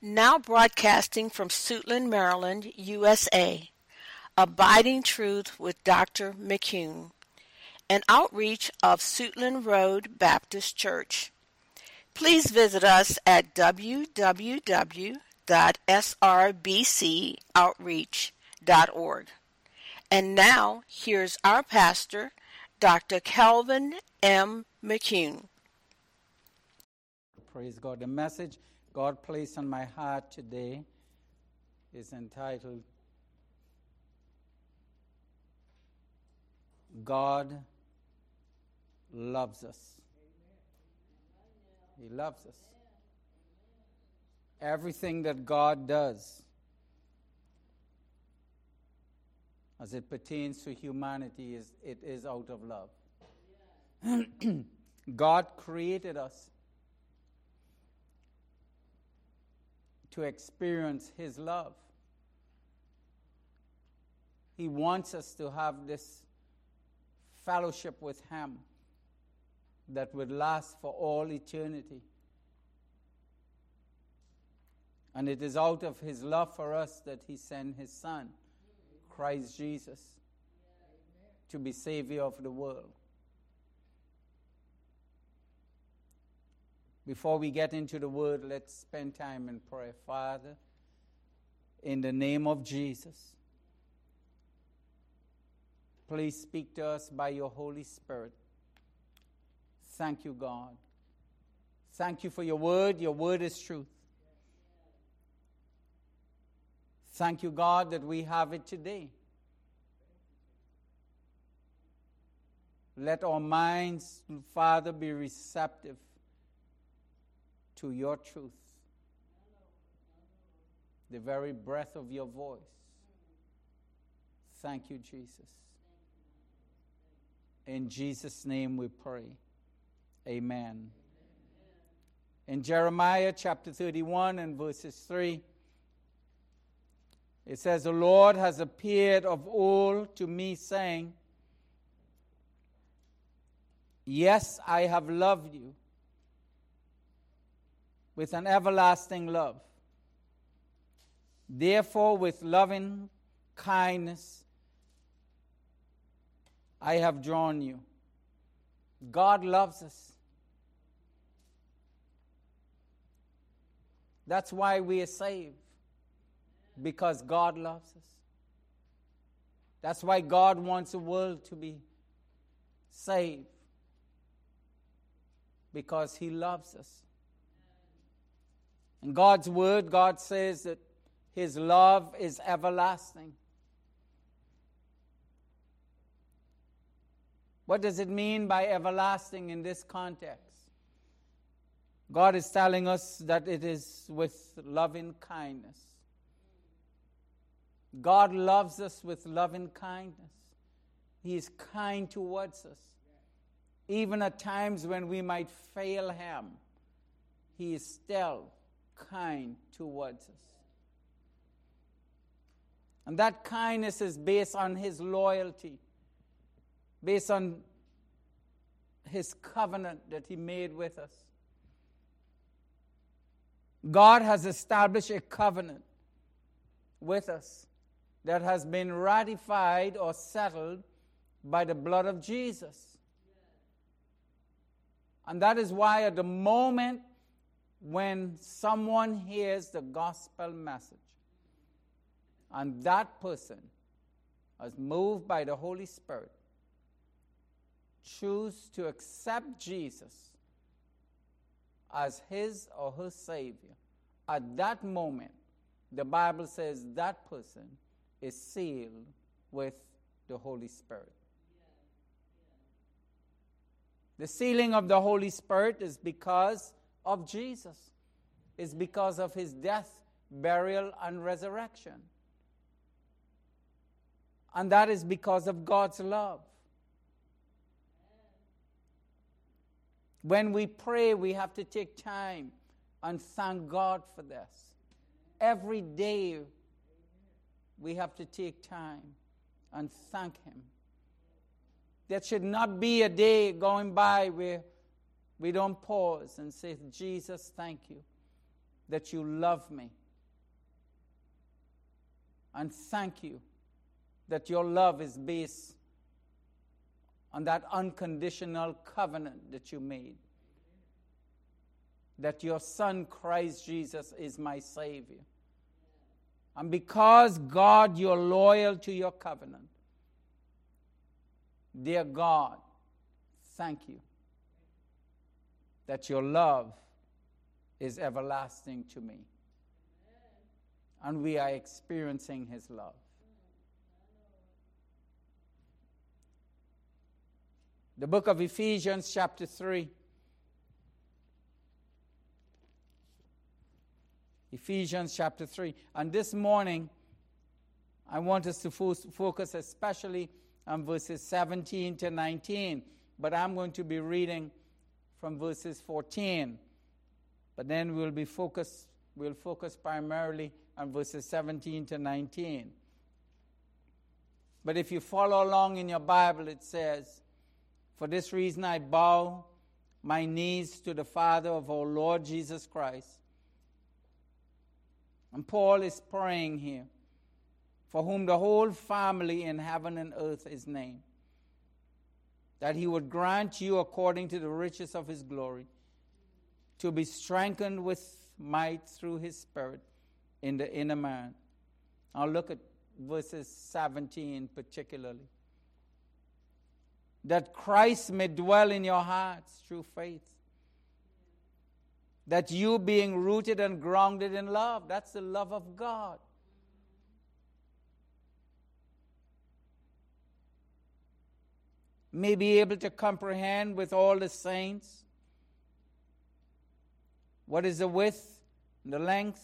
Now broadcasting from Suitland, Maryland, USA. Abiding Truth with Dr. McCune, an outreach of Suitland Road Baptist Church. Please visit us at www.srbcoutreach.org. And now, here's our pastor, Dr. Calvin M. McCune. Praise God. The message God placed on my heart today is entitled God loves us. He loves us. Everything that God does as it pertains to humanity is it is out of love. God created us to experience his love. He wants us to have this fellowship with him that would last for all eternity. And it is out of his love for us that he sent his son. Christ Jesus to be Savior of the world. Before we get into the word, let's spend time in prayer. Father, in the name of Jesus, please speak to us by your Holy Spirit. Thank you, God. Thank you for your word. Your word is truth. Thank you, God, that we have it today. Let our minds, Father, be receptive to your truth, the very breath of your voice. Thank you, Jesus. In Jesus' name we pray. Amen. In Jeremiah chapter 31 and verses 3, it says, The Lord has appeared of old to me, saying, Yes, I have loved you with an everlasting love. Therefore, with loving kindness, I have drawn you. God loves us. That's why we are saved because God loves us. That's why God wants the world to be saved because He loves us. In God's Word, God says that His love is everlasting. What does it mean by everlasting in this context? God is telling us that it is with loving kindness. God loves us with loving kindness. He is kind towards us. Even at times when we might fail Him, He is still kind towards us. And that kindness is based on His loyalty, based on His covenant that He made with us. God has established a covenant with us that has been ratified or settled by the blood of Jesus. And that is why, at the moment when someone hears the gospel message, and that person is moved by the Holy Spirit, choose to accept Jesus as his or her Savior, at that moment, the Bible says that person is sealed with the Holy Spirit. The sealing of the Holy Spirit is because of Jesus, is because of his death, burial, and resurrection. And that is because of God's love. When we pray, we have to take time and thank God for this. Every day, we have to take time and thank Him. There should not be a day going by where we don't pause and say, Jesus, thank you. that you love me. And thank you that your love is based on that unconditional covenant that you made. That your Son, Christ Jesus, is my Savior. And because, God, you're loyal to your covenant, dear God, thank you that your love is everlasting to me. And we are experiencing his love. The book of Ephesians, chapter 3. Ephesians chapter 3. And this morning, I want us to fo- focus especially on verses 17 to 19. But I'm going to be reading from verses 14. But then we'll be focused, we'll focus primarily on verses 17 to 19. But if you follow along in your Bible, it says, For this reason I bow my knees to the Father of our Lord Jesus Christ. And Paul is praying here, for whom the whole family in heaven and earth is named that he would grant you, according to the riches of his glory, to be strengthened with might through his Spirit in the inner man. I'll look at verses 17 particularly. That Christ may dwell in your hearts through faith. That you, being rooted and grounded in love, that's the love of God may be able to comprehend with all the saints what is the width, the length,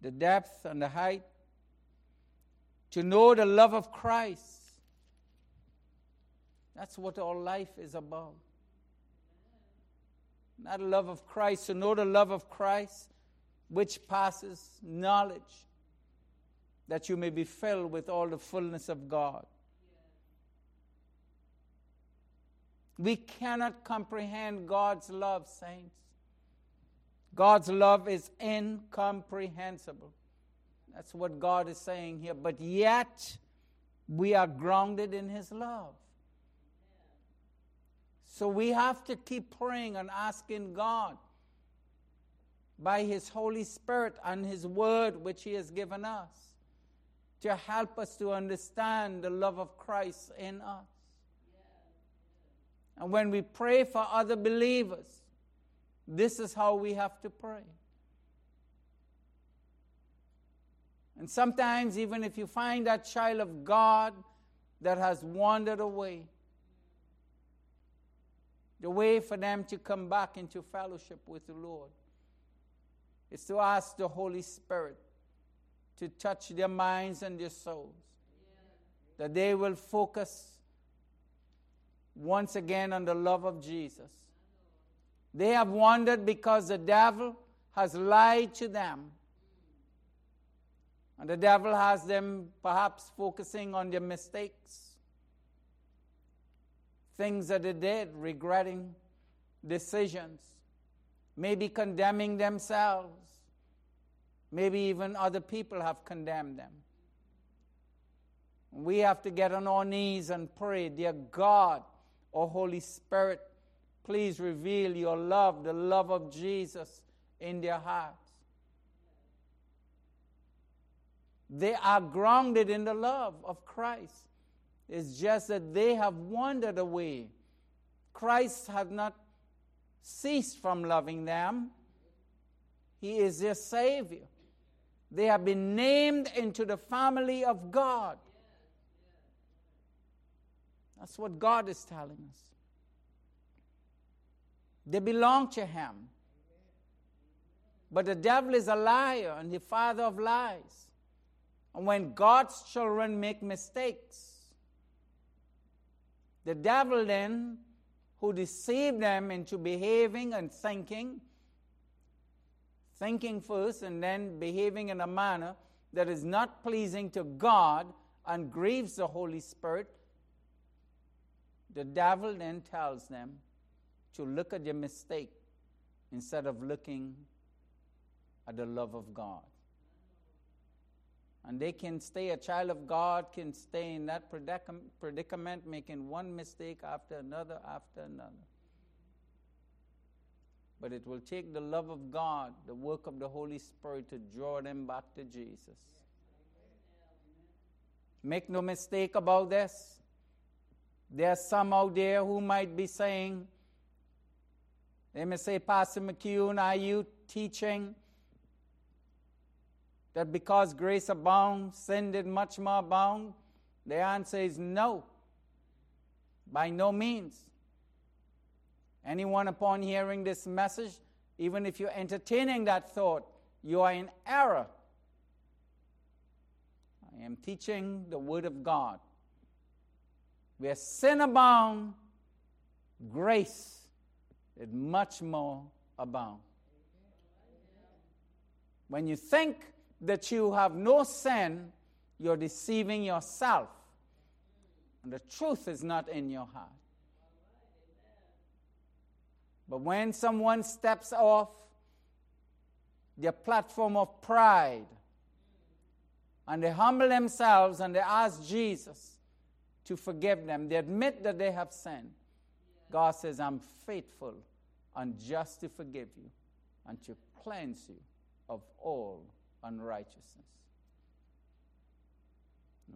the depth, and the height, to know the love of Christ. That's what all life is about. Not the love of Christ, to know the love of Christ, which passes knowledge, that you may be filled with all the fullness of God. We cannot comprehend God's love, saints. God's love is incomprehensible. That's what God is saying here. But yet, we are grounded in His love. So we have to keep praying and asking God by His Holy Spirit and His Word, which He has given us, to help us to understand the love of Christ in us. And when we pray for other believers, this is how we have to pray. And sometimes, even if you find that child of God that has wandered away, the way for them to come back into fellowship with the Lord is to ask the Holy Spirit to touch their minds and their souls, that they will focus once again on the love of Jesus. They have wandered because the devil has lied to them. And the devil has them perhaps focusing on their mistakes, things that they did, regretting decisions, maybe condemning themselves, maybe even other people have condemned them. We have to get on our knees and pray, Dear God, Oh, Holy Spirit, please reveal your love, the love of Jesus in their hearts. They are grounded in the love of Christ. It's just that they have wandered away. Christ has not ceased from loving them, He is their Savior. They have been named into the family of God. That's what God is telling us. They belong to Him. But the devil is a liar and the father of lies. And when God's children make mistakes, the devil then, who deceived them into behaving and thinking, thinking first and then behaving in a manner that is not pleasing to God and grieves the Holy Spirit, the devil then tells them to look at their mistake instead of looking at the love of God. And they can stay, a child of God can stay in that predicament, making one mistake after another after another. But it will take the love of God, the work of the Holy Spirit to draw them back to Jesus. Make no mistake about this. There are some out there who might be saying, they may say, Pastor McCune, are you teaching that because grace abounds, sin did much more abound? The answer is no. By no means. Anyone upon hearing this message, even if you're entertaining that thought, you are in error. I am teaching the Word of God. Where sin abound, grace did much more abound. When you think that you have no sin, you're deceiving yourself. And the truth is not in your heart. But when someone steps off their platform of pride and they humble themselves and they ask Jesus to forgive them, they admit that they have sinned. God says, I'm faithful and just to forgive you and to cleanse you of all unrighteousness.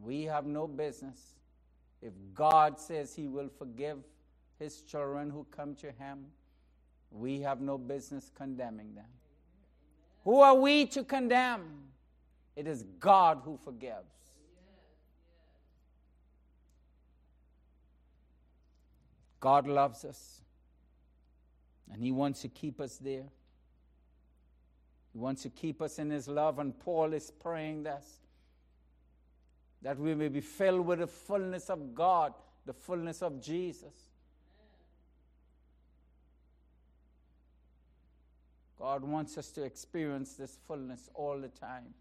We have no business. If God says He will forgive His children who come to Him, we have no business condemning them. Who are we to condemn? It is God who forgives. God loves us, and He wants to keep us there. He wants to keep us in His love, and Paul is praying this that we may be filled with the fullness of God, the fullness of Jesus. God wants us to experience this fullness all the time.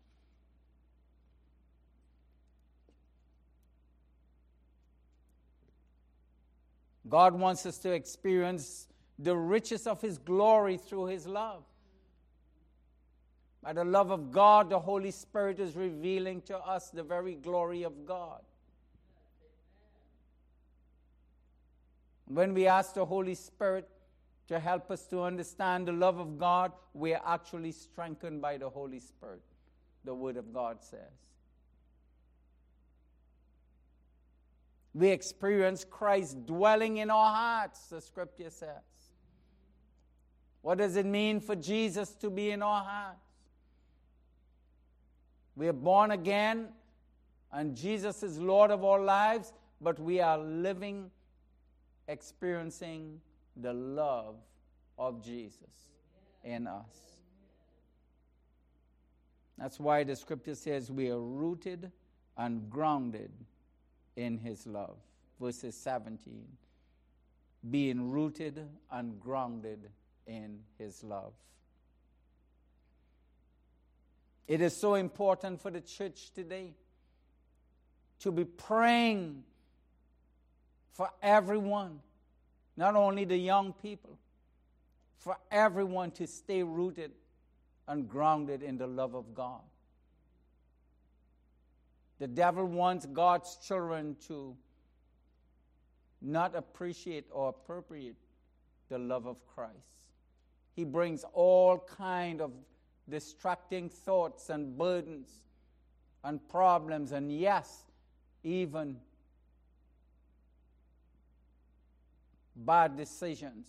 God wants us to experience the riches of His glory through His love. By the love of God, the Holy Spirit is revealing to us the very glory of God. When we ask the Holy Spirit to help us to understand the love of God, we are actually strengthened by the Holy Spirit, the Word of God says. We experience Christ dwelling in our hearts, the scripture says. What does it mean for Jesus to be in our hearts? We are born again, and Jesus is Lord of our lives, but we are living, experiencing the love of Jesus in us. That's why the scripture says we are rooted and grounded in his love. Verses 17. Being rooted and grounded in his love. It is so important for the church today to be praying for everyone not only the young people, for everyone to stay rooted and grounded in the love of God. The devil wants God's children to not appreciate or appropriate the love of Christ. He brings all kind of distracting thoughts and burdens and problems and yes, even bad decisions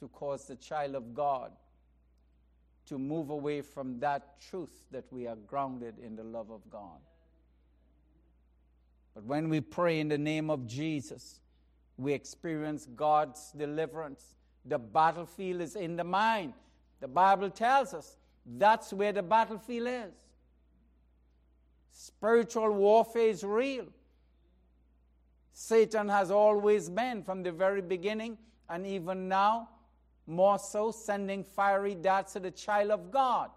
to cause the child of God to move away from that truth that we are grounded in the love of God. But when we pray in the name of Jesus, we experience God's deliverance. The battlefield is in the mind. The Bible tells us that's where the battlefield is. Spiritual warfare is real. Satan has always been from the very beginning, and even now, more so, sending fiery darts to the child of God.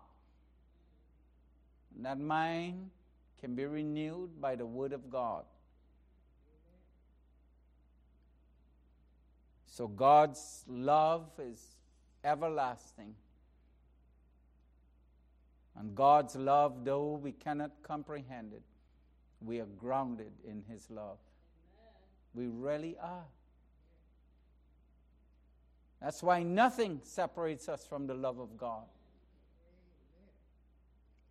And that mind can be renewed by the Word of God. So God's love is everlasting. And God's love, though we cannot comprehend it, we are grounded in His love. We really are. That's why nothing separates us from the love of God.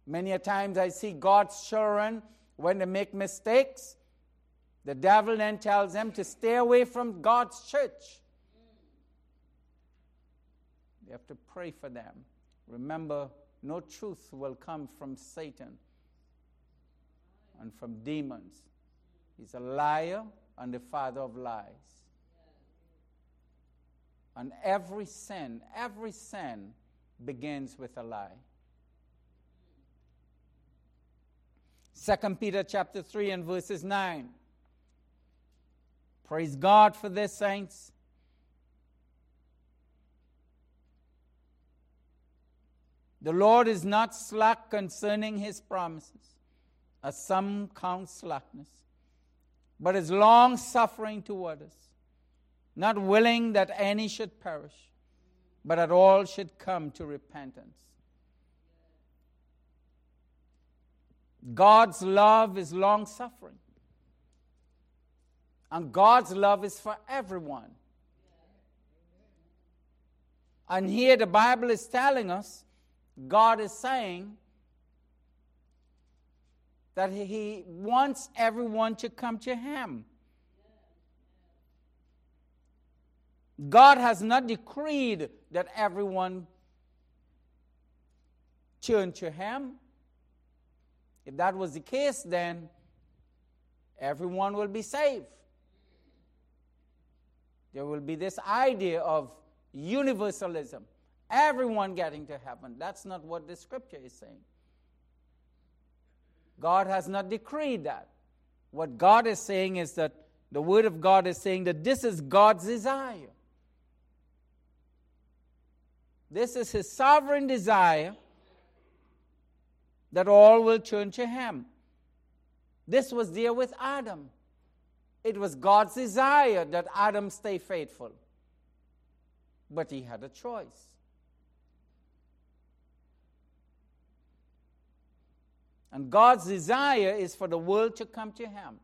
Many a times I see God's children when they make mistakes, the devil then tells them to stay away from God's church. You have to pray for them. Remember, no truth will come from Satan and from demons. He's a liar and the father of lies. And every sin, every sin begins with a lie. 2 Peter chapter 3 and verses 9. Praise God for this, saints. The Lord is not slack concerning his promises, as some count slackness, but is long suffering toward us, not willing that any should perish, but that all should come to repentance. God's love is long suffering. And God's love is for everyone. And here the Bible is telling us, God is saying that He wants everyone to come to Him. God has not decreed that everyone turn to Him. If that was the case, then everyone will be saved. There will be this idea of universalism, everyone getting to heaven. That's not what the scripture is saying. God has not decreed that. What God is saying is that the Word of God is saying that this is God's desire. This is His sovereign desire that all will turn to Him. This was there with Adam. It was God's desire that Adam stay faithful. But he had a choice. And God's desire is for the world to come to Him.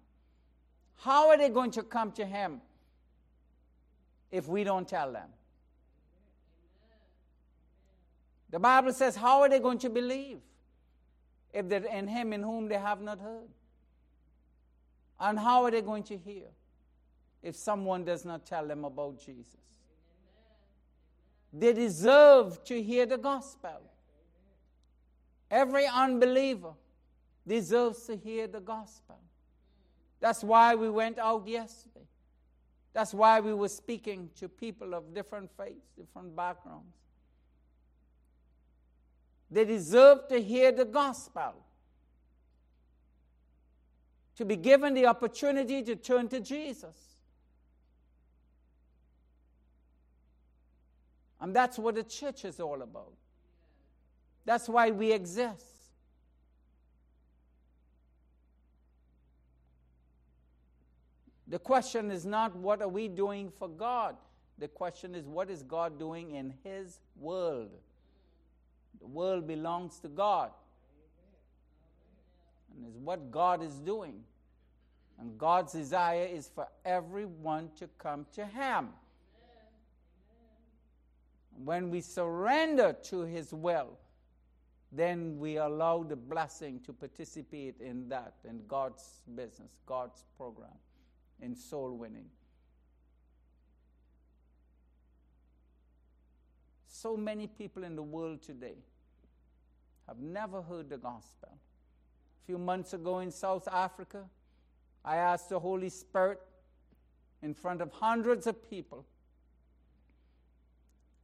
How are they going to come to Him if we don't tell them? The Bible says, How are they going to believe? if they're in him in whom they have not heard? And how are they going to hear if someone does not tell them about Jesus? They deserve to hear the gospel. Every unbeliever deserves to hear the gospel. That's why we went out yesterday. That's why we were speaking to people of different faiths, different backgrounds. They deserve to hear the gospel, to be given the opportunity to turn to Jesus. And that's what the church is all about. That's why we exist. The question is not what are we doing for God? The question is what is God doing in His world? The world belongs to God. And is what God is doing. And God's desire is for everyone to come to Him. When we surrender to His will, then we allow the blessing to participate in that, in God's business, God's program, in soul winning. So many people in the world today have never heard the gospel. A few months ago in South Africa, I asked the Holy Spirit in front of hundreds of people.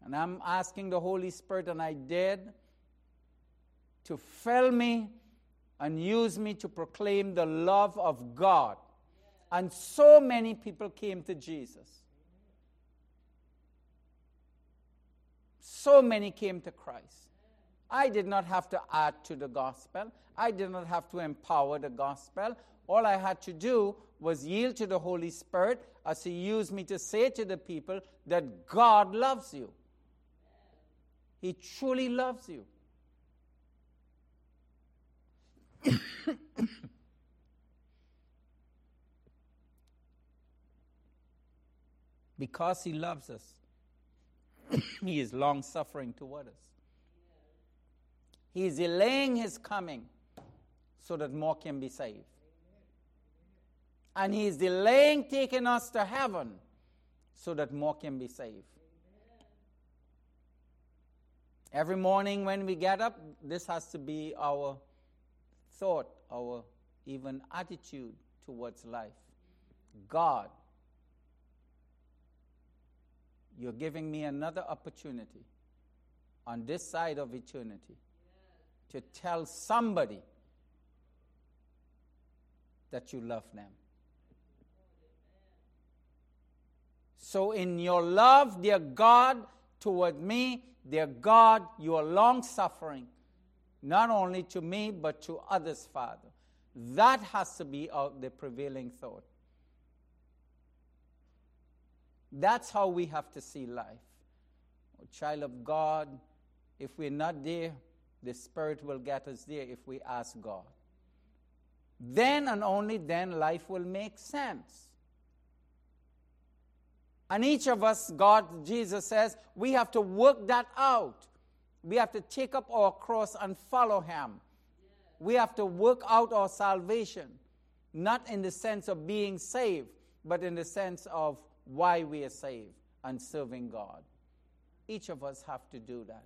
And I'm asking the Holy Spirit, and I did, to fill me and use me to proclaim the love of God. And so many people came to Jesus. So many came to Christ. I did not have to add to the gospel. I did not have to empower the gospel. All I had to do was yield to the Holy Spirit as He used me to say to the people that God loves you. He truly loves you. because He loves us, He is long suffering toward us. He is delaying His coming so that more can be saved. And He is delaying taking us to heaven so that more can be saved. Every morning when we get up, this has to be our thought, our even attitude towards life. God, you're giving me another opportunity on this side of eternity to tell somebody that you love them. So, in your love, dear God, toward me, dear God, you are long suffering, not only to me, but to others, Father. That has to be the prevailing thought. That's how we have to see life. Oh, child of God, if we're not there, the Spirit will get us there if we ask God. Then and only then life will make sense. And each of us, God, Jesus says, we have to work that out. We have to take up our cross and follow Him. We have to work out our salvation, not in the sense of being saved, but in the sense of why we are saved and serving God. Each of us have to do that.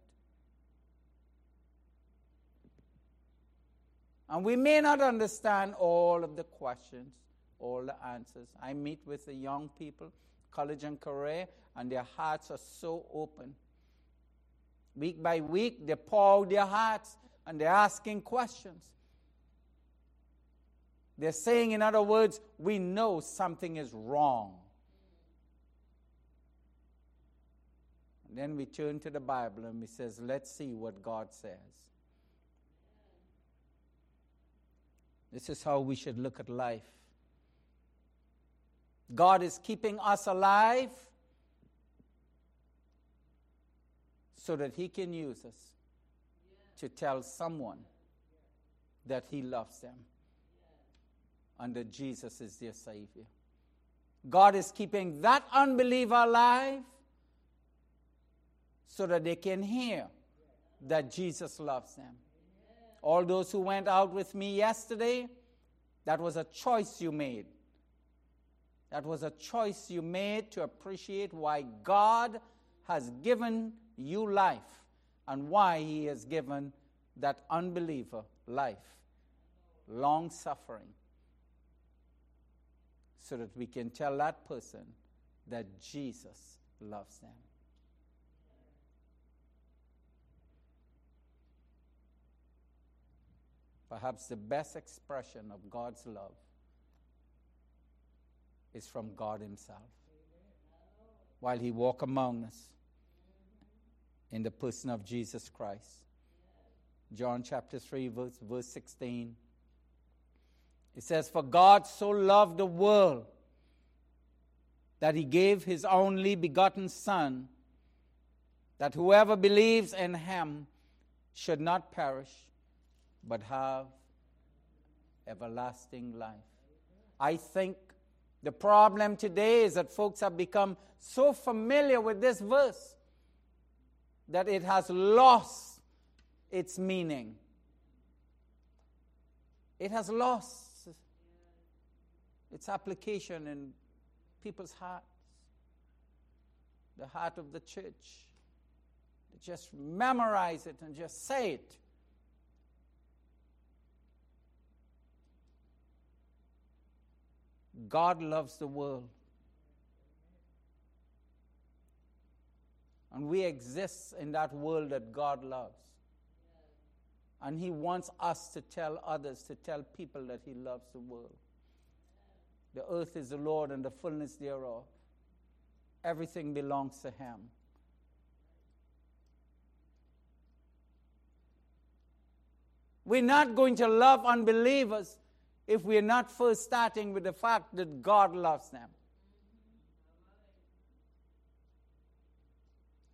And we may not understand all of the questions, all the answers. I meet with the young people college and career, and their hearts are so open. Week by week, they pour out their hearts and they're asking questions. They're saying, in other words, we know something is wrong. And then we turn to the Bible and we says, let's see what God says. This is how we should look at life. God is keeping us alive so that He can use us to tell someone that He loves them and that Jesus is their Savior. God is keeping that unbeliever alive so that they can hear that Jesus loves them. All those who went out with me yesterday, that was a choice you made. That was a choice you made to appreciate why God has given you life and why He has given that unbeliever life, long suffering, so that we can tell that person that Jesus loves them. Perhaps the best expression of God's love is from God Himself. While He walked among us in the person of Jesus Christ. John chapter 3, verse, verse 16. It says, For God so loved the world that he gave his only begotten Son, that whoever believes in him should not perish, but have everlasting life. I think the problem today is that folks have become so familiar with this verse that it has lost its meaning. It has lost its application in people's hearts, the heart of the church. They just memorize it and just say it. God loves the world. And we exist in that world that God loves. And He wants us to tell others, to tell people that He loves the world. The earth is the Lord and the fullness thereof. Everything belongs to Him. We're not going to love unbelievers if we're not first starting with the fact that God loves them.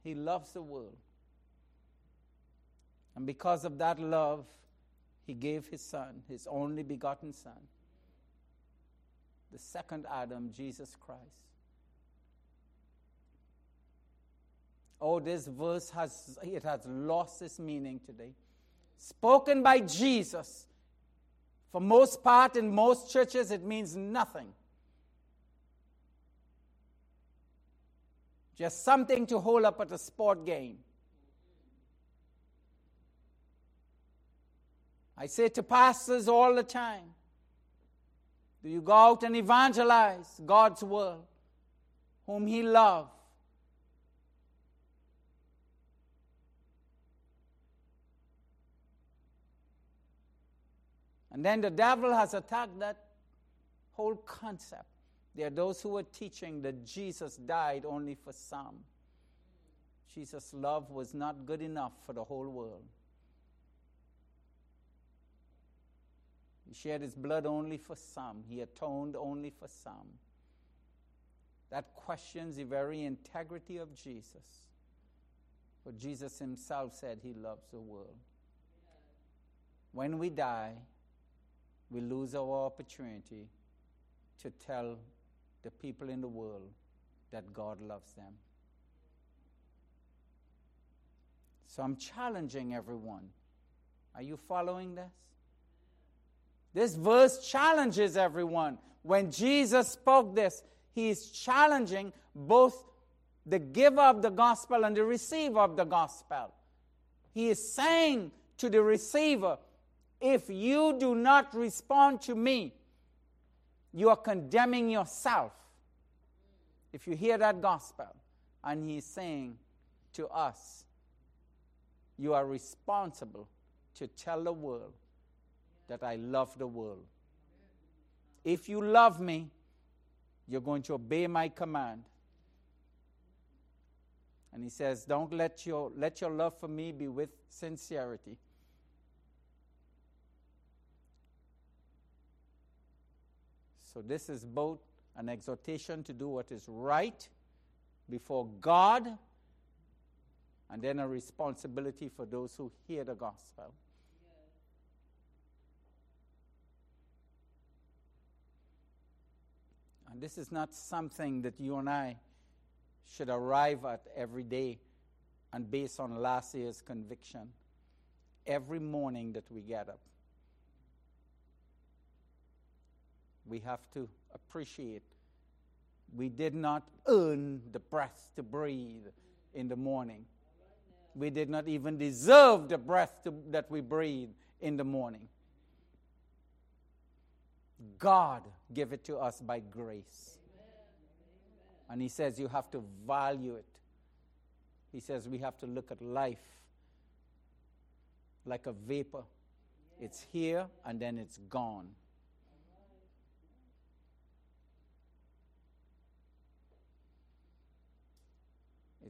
He loves the world. And because of that love, He gave his son, his only begotten son, the second Adam, Jesus Christ. Oh, this verse has it has lost its meaning today. Spoken by Jesus. For most part in most churches it means nothing. Just something to hold up at a sport game. I say to pastors all the time Do you go out and evangelize God's world, whom He loves? And then the devil has attacked that whole concept. There are those who are teaching that Jesus died only for some. Jesus' love was not good enough for the whole world. He shed his blood only for some, he atoned only for some. That questions the very integrity of Jesus. For Jesus himself said he loves the world. When we die, we lose our opportunity to tell the people in the world that God loves them. So I'm challenging everyone. Are you following this? This verse challenges everyone. When Jesus spoke this, he is challenging both the giver of the gospel and the receiver of the gospel. He is saying to the receiver, if you do not respond to me, you are condemning yourself. If you hear that gospel, and he's saying to us, you are responsible to tell the world that I love the world. If you love me, you're going to obey my command. And he says, Don't let your, let your love for me be with sincerity. So, this is both an exhortation to do what is right before God and then a responsibility for those who hear the gospel. And this is not something that you and I should arrive at every day and based on last year's conviction. Every morning that we get up, we have to appreciate we did not earn the breath to breathe in the morning. We did not even deserve the breath to, that we breathe in the morning. God gave it to us by grace. And He says you have to value it. He says we have to look at life like a vapor. It's here and then it's gone.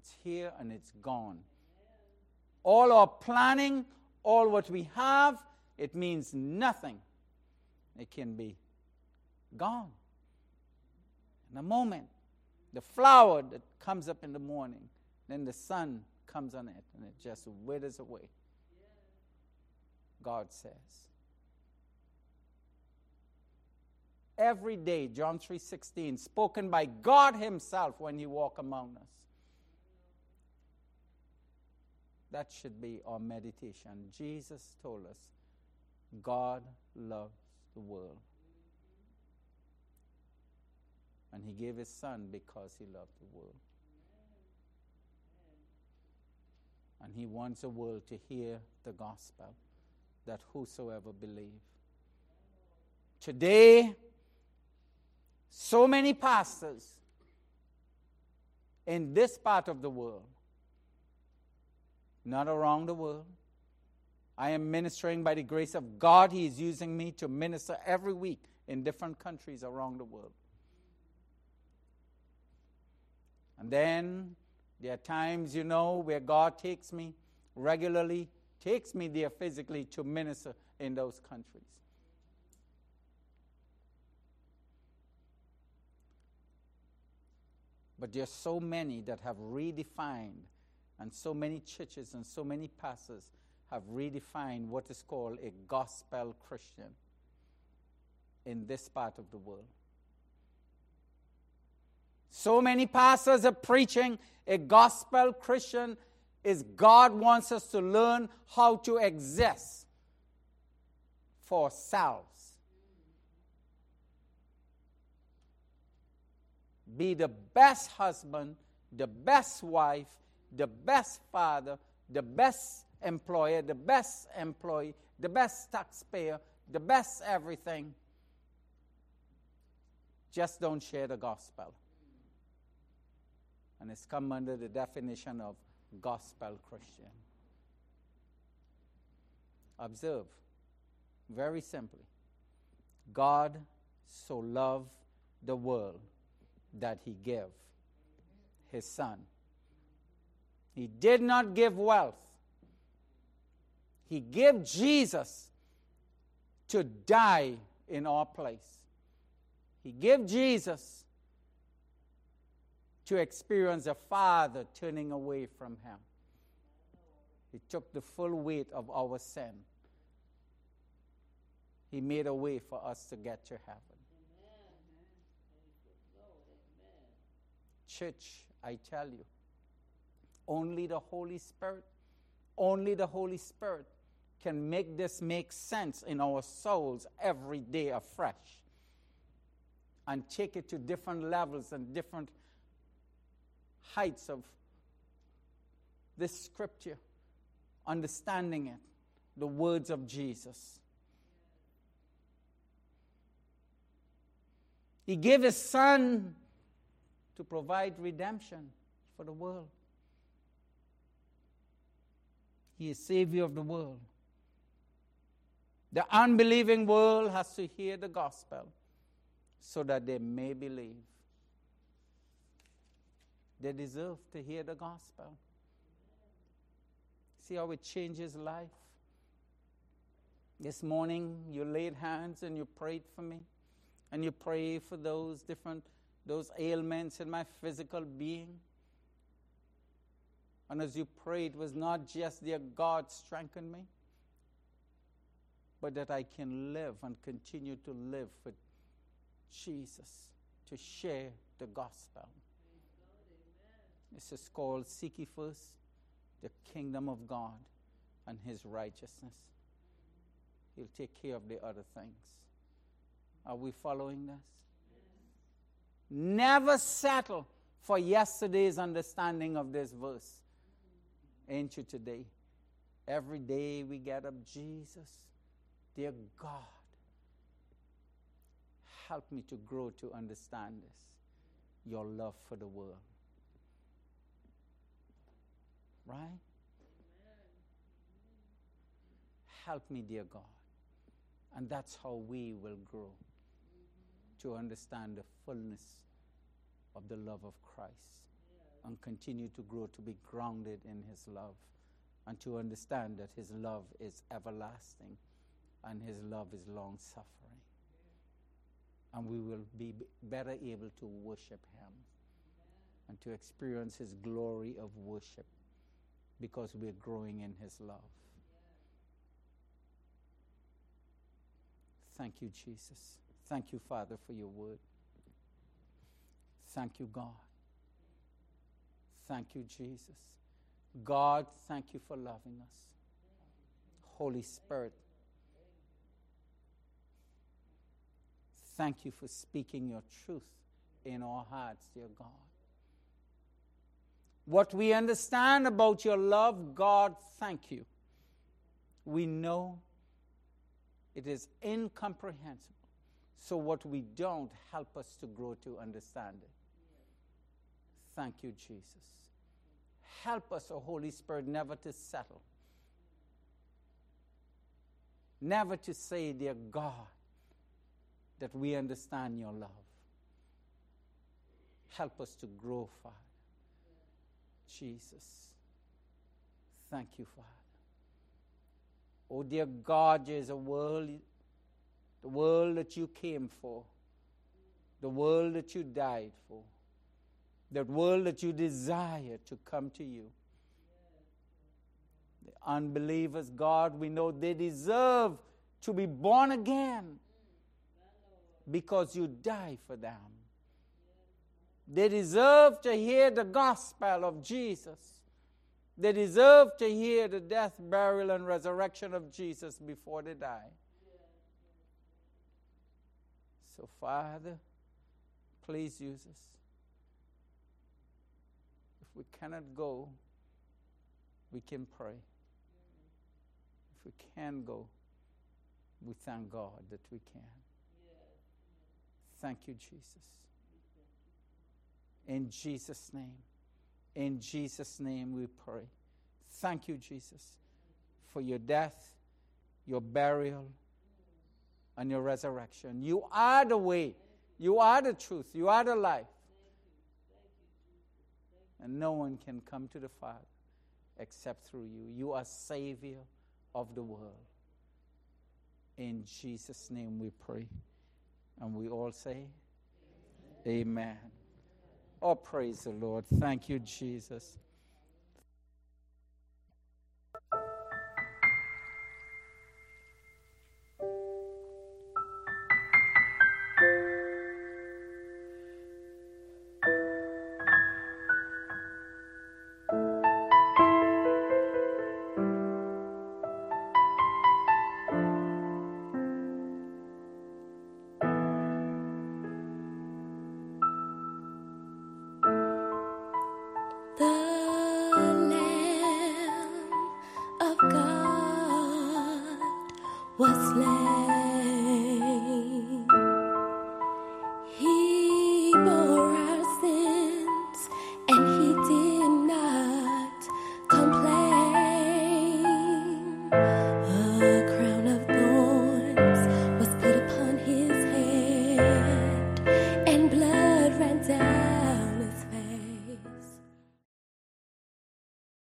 It's here and it's gone. All our planning, all what we have, it means nothing. It can be gone in a moment. The flower that comes up in the morning, then the sun comes on it and it just withers away. God says. Every day, John 3:16, spoken by God himself when he walked among us. That should be our meditation. Jesus told us God loves the world. And he gave his son because he loved the world. And he wants the world to hear the gospel that whosoever believe. Today, so many pastors in this part of the world not around the world. I am ministering by the grace of God. He is using me to minister every week in different countries around the world. And then there are times, you know, where God takes me regularly, takes me there physically to minister in those countries. But there are so many that have redefined and so many churches and so many pastors have redefined what is called a gospel Christian in this part of the world. So many pastors are preaching a gospel Christian is God wants us to learn how to exist for ourselves. Be the best husband, the best wife, the best father, the best employer, the best employee, the best taxpayer, the best everything. Just don't share the gospel. And it's come under the definition of gospel Christian. Observe, very simply, God so loved the world that he gave his son. He did not give wealth. He gave Jesus to die in our place. He gave Jesus to experience a father turning away from him. He took the full weight of our sin. He made a way for us to get to heaven. Church, I tell you, only the Holy Spirit, only the Holy Spirit can make this make sense in our souls every day afresh and take it to different levels and different heights of this scripture, understanding it, the words of Jesus. He gave his son to provide redemption for the world. He is Savior of the world. The unbelieving world has to hear the gospel so that they may believe. They deserve to hear the gospel. See how it changes life? This morning, you laid hands and you prayed for me, and you pray for those different those ailments in my physical being. And as you prayed, it was not just dear God strengthen me, but that I can live and continue to live for Jesus, to share the gospel. This is called Seek ye first the kingdom of God and his righteousness. He'll take care of the other things. Are we following this? Never settle for yesterday's understanding of this verse. You today? Every day we get up, Jesus, dear God, help me to grow to understand this, your love for the world. Right? Help me, dear God. And that's how we will grow to understand the fullness of the love of Christ and continue to grow to be grounded in His love and to understand that His love is everlasting and His love is long suffering. And we will be better able to worship Him and to experience His glory of worship because we're growing in His love. Thank you, Jesus. Thank you, Father, for your word. Thank you, God. Thank you, Jesus. God, thank you for loving us. Holy Spirit, thank you for speaking your truth in our hearts, dear God. What we understand about your love, God, thank you. We know it is incomprehensible. So, what we don't, help us to grow to understand it. Thank you, Jesus. Help us, O Holy Spirit, never to settle. Never to say, dear God, that we understand your love. Help us to grow, Father. Jesus. Thank you, Father. Oh, dear God, there is a world the world that you came for, the world that you died for, that world that you desire to come to you. The unbelievers, God, we know they deserve to be born again because you die for them. They deserve to hear the gospel of Jesus. They deserve to hear the death, burial, and resurrection of Jesus before they die. So, Father, please use us. We cannot go, we can pray. If we can go, we thank God that we can. Thank you, Jesus. In Jesus' name. In Jesus' name we pray. Thank you, Jesus, for your death, your burial, and your resurrection. You are the way, you are the truth, you are the life. And no one can come to the Father except through you. You are Savior of the world. In Jesus' name we pray. And we all say, Amen. Amen. Oh, praise the Lord. Thank you, Jesus.